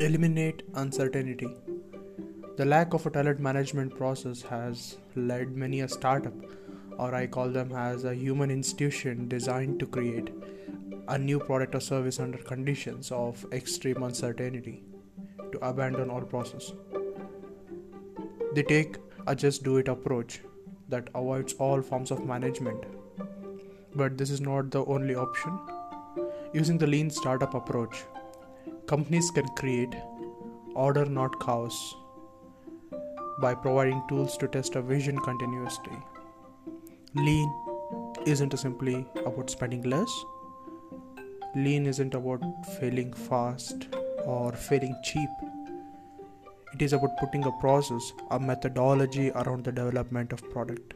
Eliminate uncertainty. The lack of a talent management process has led many a startup, or I call them as a human institution designed to create a new product or service under conditions of extreme uncertainty, to abandon all process. They take a just do it approach that avoids all forms of management. But this is not the only option. Using the lean startup approach, companies can create order not chaos by providing tools to test a vision continuously. Lean isn't simply about spending less. Lean isn't about failing fast or failing cheap. It is about putting a process, a methodology around the development of product.